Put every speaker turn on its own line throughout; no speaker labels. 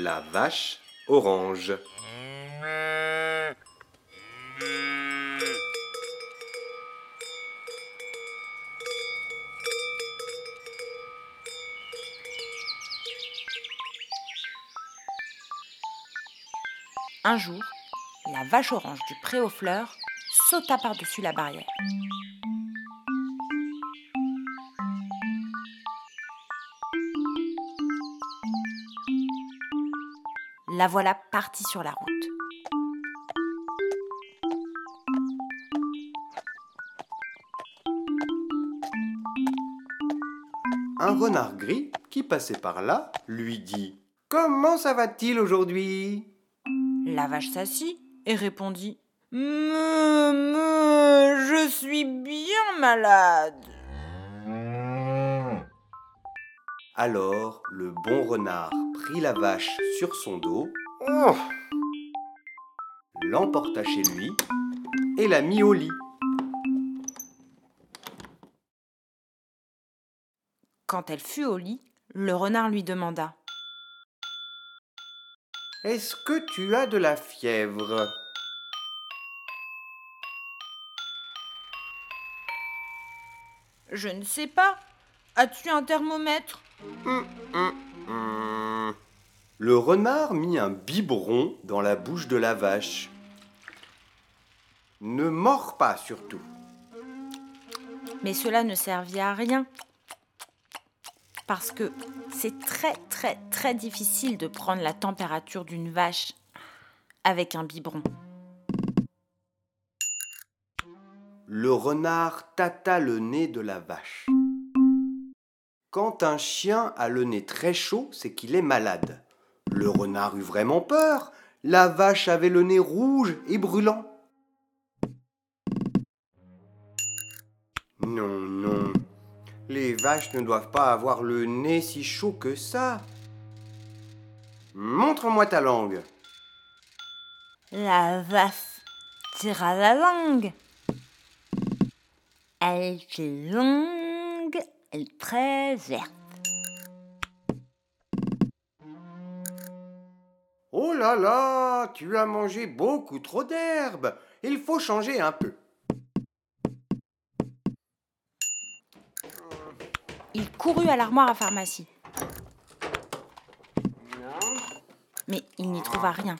La vache orange.
Un jour, la vache orange du pré aux fleurs sauta par-dessus la barrière. La voilà partie sur la route.
Un renard gris qui passait par là lui dit Comment ça va-t-il aujourd'hui?
La vache s'assit et répondit je suis bien malade.
Alors le bon renard prit la vache sur son dos, oh, l'emporta chez lui et la mit au lit.
Quand elle fut au lit, le renard lui demanda
Est-ce que tu as de la fièvre?
Je ne sais pas. As-tu un thermomètre?
Hum, hum, hum. Le renard mit un biberon dans la bouche de la vache. Ne mords pas surtout.
Mais cela ne servit à rien. Parce que c'est très très très difficile de prendre la température d'une vache avec un biberon.
Le renard tâta le nez de la vache. Quand un chien a le nez très chaud, c'est qu'il est malade. Le renard eut vraiment peur. La vache avait le nez rouge et brûlant. Non, non. Les vaches ne doivent pas avoir le nez si chaud que ça. Montre-moi ta langue.
La vache tira la langue. Elle était longue et très verte.
Oh là là, tu as mangé beaucoup trop d'herbe. Il faut changer un peu.
Il courut à l'armoire à pharmacie. Mais il n'y trouva rien.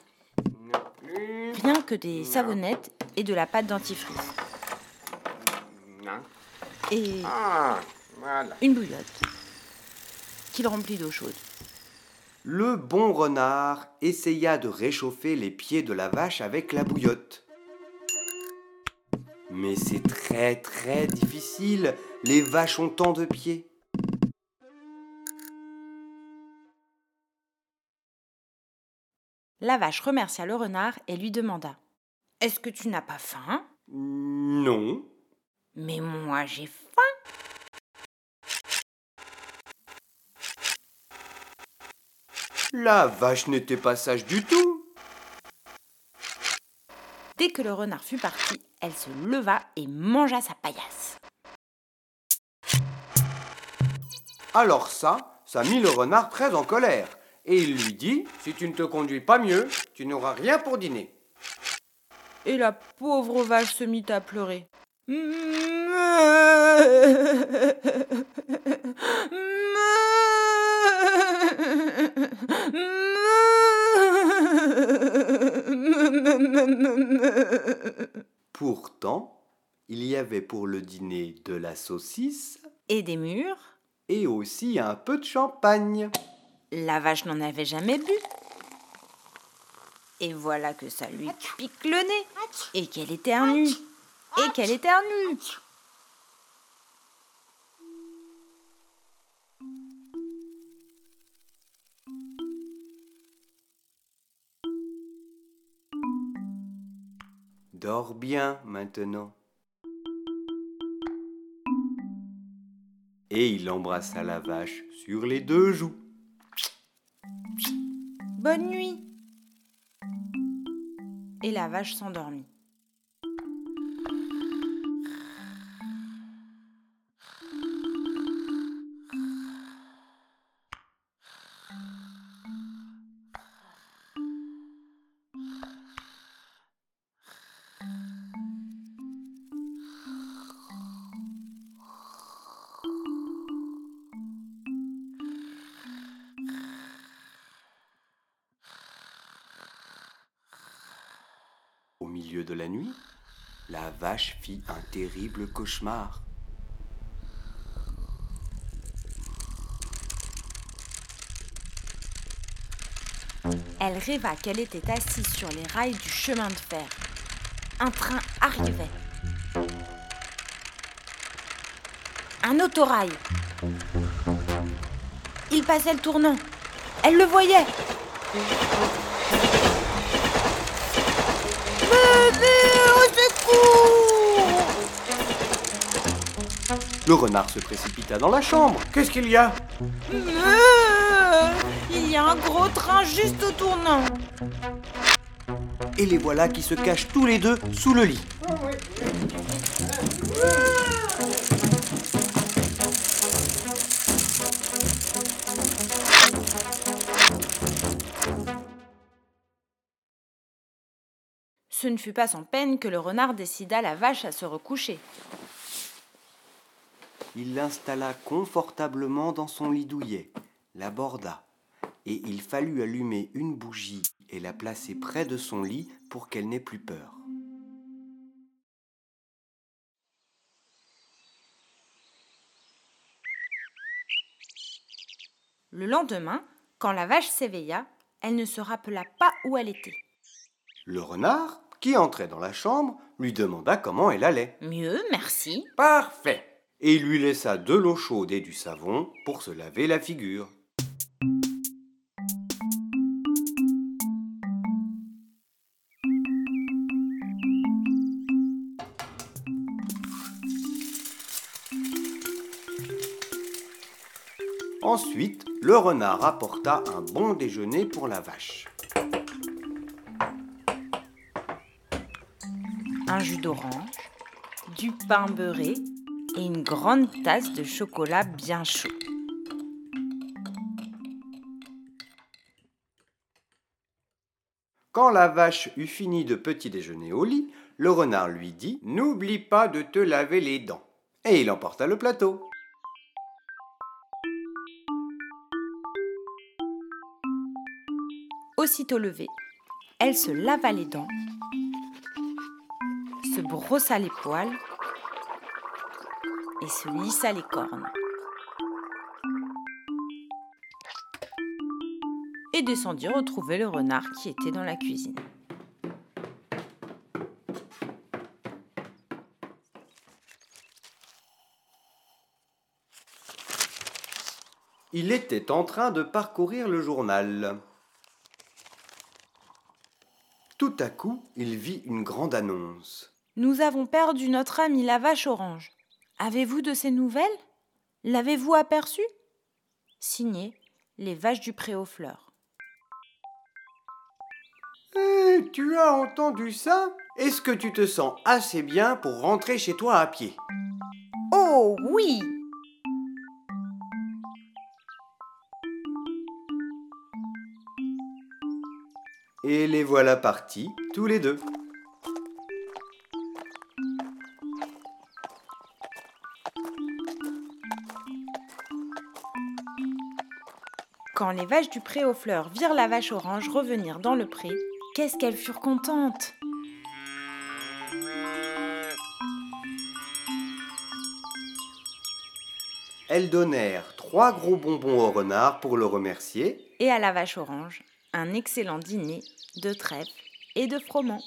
Rien que des savonnettes et de la pâte dentifrice. Et
Ah, voilà.
une bouillotte qu'il remplit d'eau chaude.
Le bon renard essaya de réchauffer les pieds de la vache avec la bouillotte. Mais c'est très très difficile, les vaches ont tant de pieds.
La vache remercia le renard et lui demanda Est-ce que tu n'as pas faim?
Non.
Mais moi j'ai faim.
La vache n'était pas sage du tout.
Dès que le renard fut parti, elle se leva et mangea sa paillasse.
Alors ça, ça mit le renard très en colère. Et il lui dit, si tu ne te conduis pas mieux, tu n'auras rien pour dîner.
Et la pauvre vache se mit à pleurer.
Pourtant, il y avait pour le dîner de la saucisse
Et des murs
et aussi un peu de champagne.
La vache n'en avait jamais bu. Et voilà que ça lui pique le nez. Et qu'elle éternue. Et qu'elle éternue.
Bien maintenant. Et il embrassa la vache sur les deux joues.
Bonne nuit. Et la vache s'endormit.
Milieu de la nuit, la vache fit un terrible cauchemar.
Elle rêva qu'elle était assise sur les rails du chemin de fer. Un train arrivait. Un autorail. Il passait le tournant. Elle le voyait.
Le renard se précipita dans la chambre. Qu'est-ce qu'il y a?
Il y a un gros train juste au tournant.
Et les voilà qui se cachent tous les deux sous le lit.
Ce ne fut pas sans peine que le renard décida la vache à se recoucher.
Il l'installa confortablement dans son lit douillet, l'aborda, et il fallut allumer une bougie et la placer près de son lit pour qu'elle n'ait plus peur.
Le lendemain, quand la vache s'éveilla, elle ne se rappela pas où elle était.
Le renard, qui entrait dans la chambre, lui demanda comment elle allait.
Mieux, merci.
Parfait. Et il lui laissa de l'eau chaude et du savon pour se laver la figure. Ensuite, le renard apporta un bon déjeuner pour la vache.
Un jus d'orange, du pain beurré et une grande tasse de chocolat bien chaud.
Quand la vache eut fini de petit déjeuner au lit, le renard lui dit N'oublie pas de te laver les dents. Et il emporta le plateau.
Aussitôt levée, elle se lava les dents, se brossa les poils et se lissa les cornes. Et descendit retrouver le renard qui était dans la cuisine.
Il était en train de parcourir le journal. Tout à coup, il vit une grande annonce.
Nous avons perdu notre ami la vache orange. Avez-vous de ces nouvelles? L'avez-vous aperçu? Signé Les vaches du pré aux fleurs.
Eh, tu as entendu ça? Est-ce que tu te sens assez bien pour rentrer chez toi à pied?
Oh oui!
Et les voilà partis, tous les deux.
Quand les vaches du pré aux fleurs virent la vache orange revenir dans le pré, qu'est-ce qu'elles furent contentes
Elles donnèrent trois gros bonbons au renard pour le remercier.
Et à la vache orange, un excellent dîner de trèfle et de froment.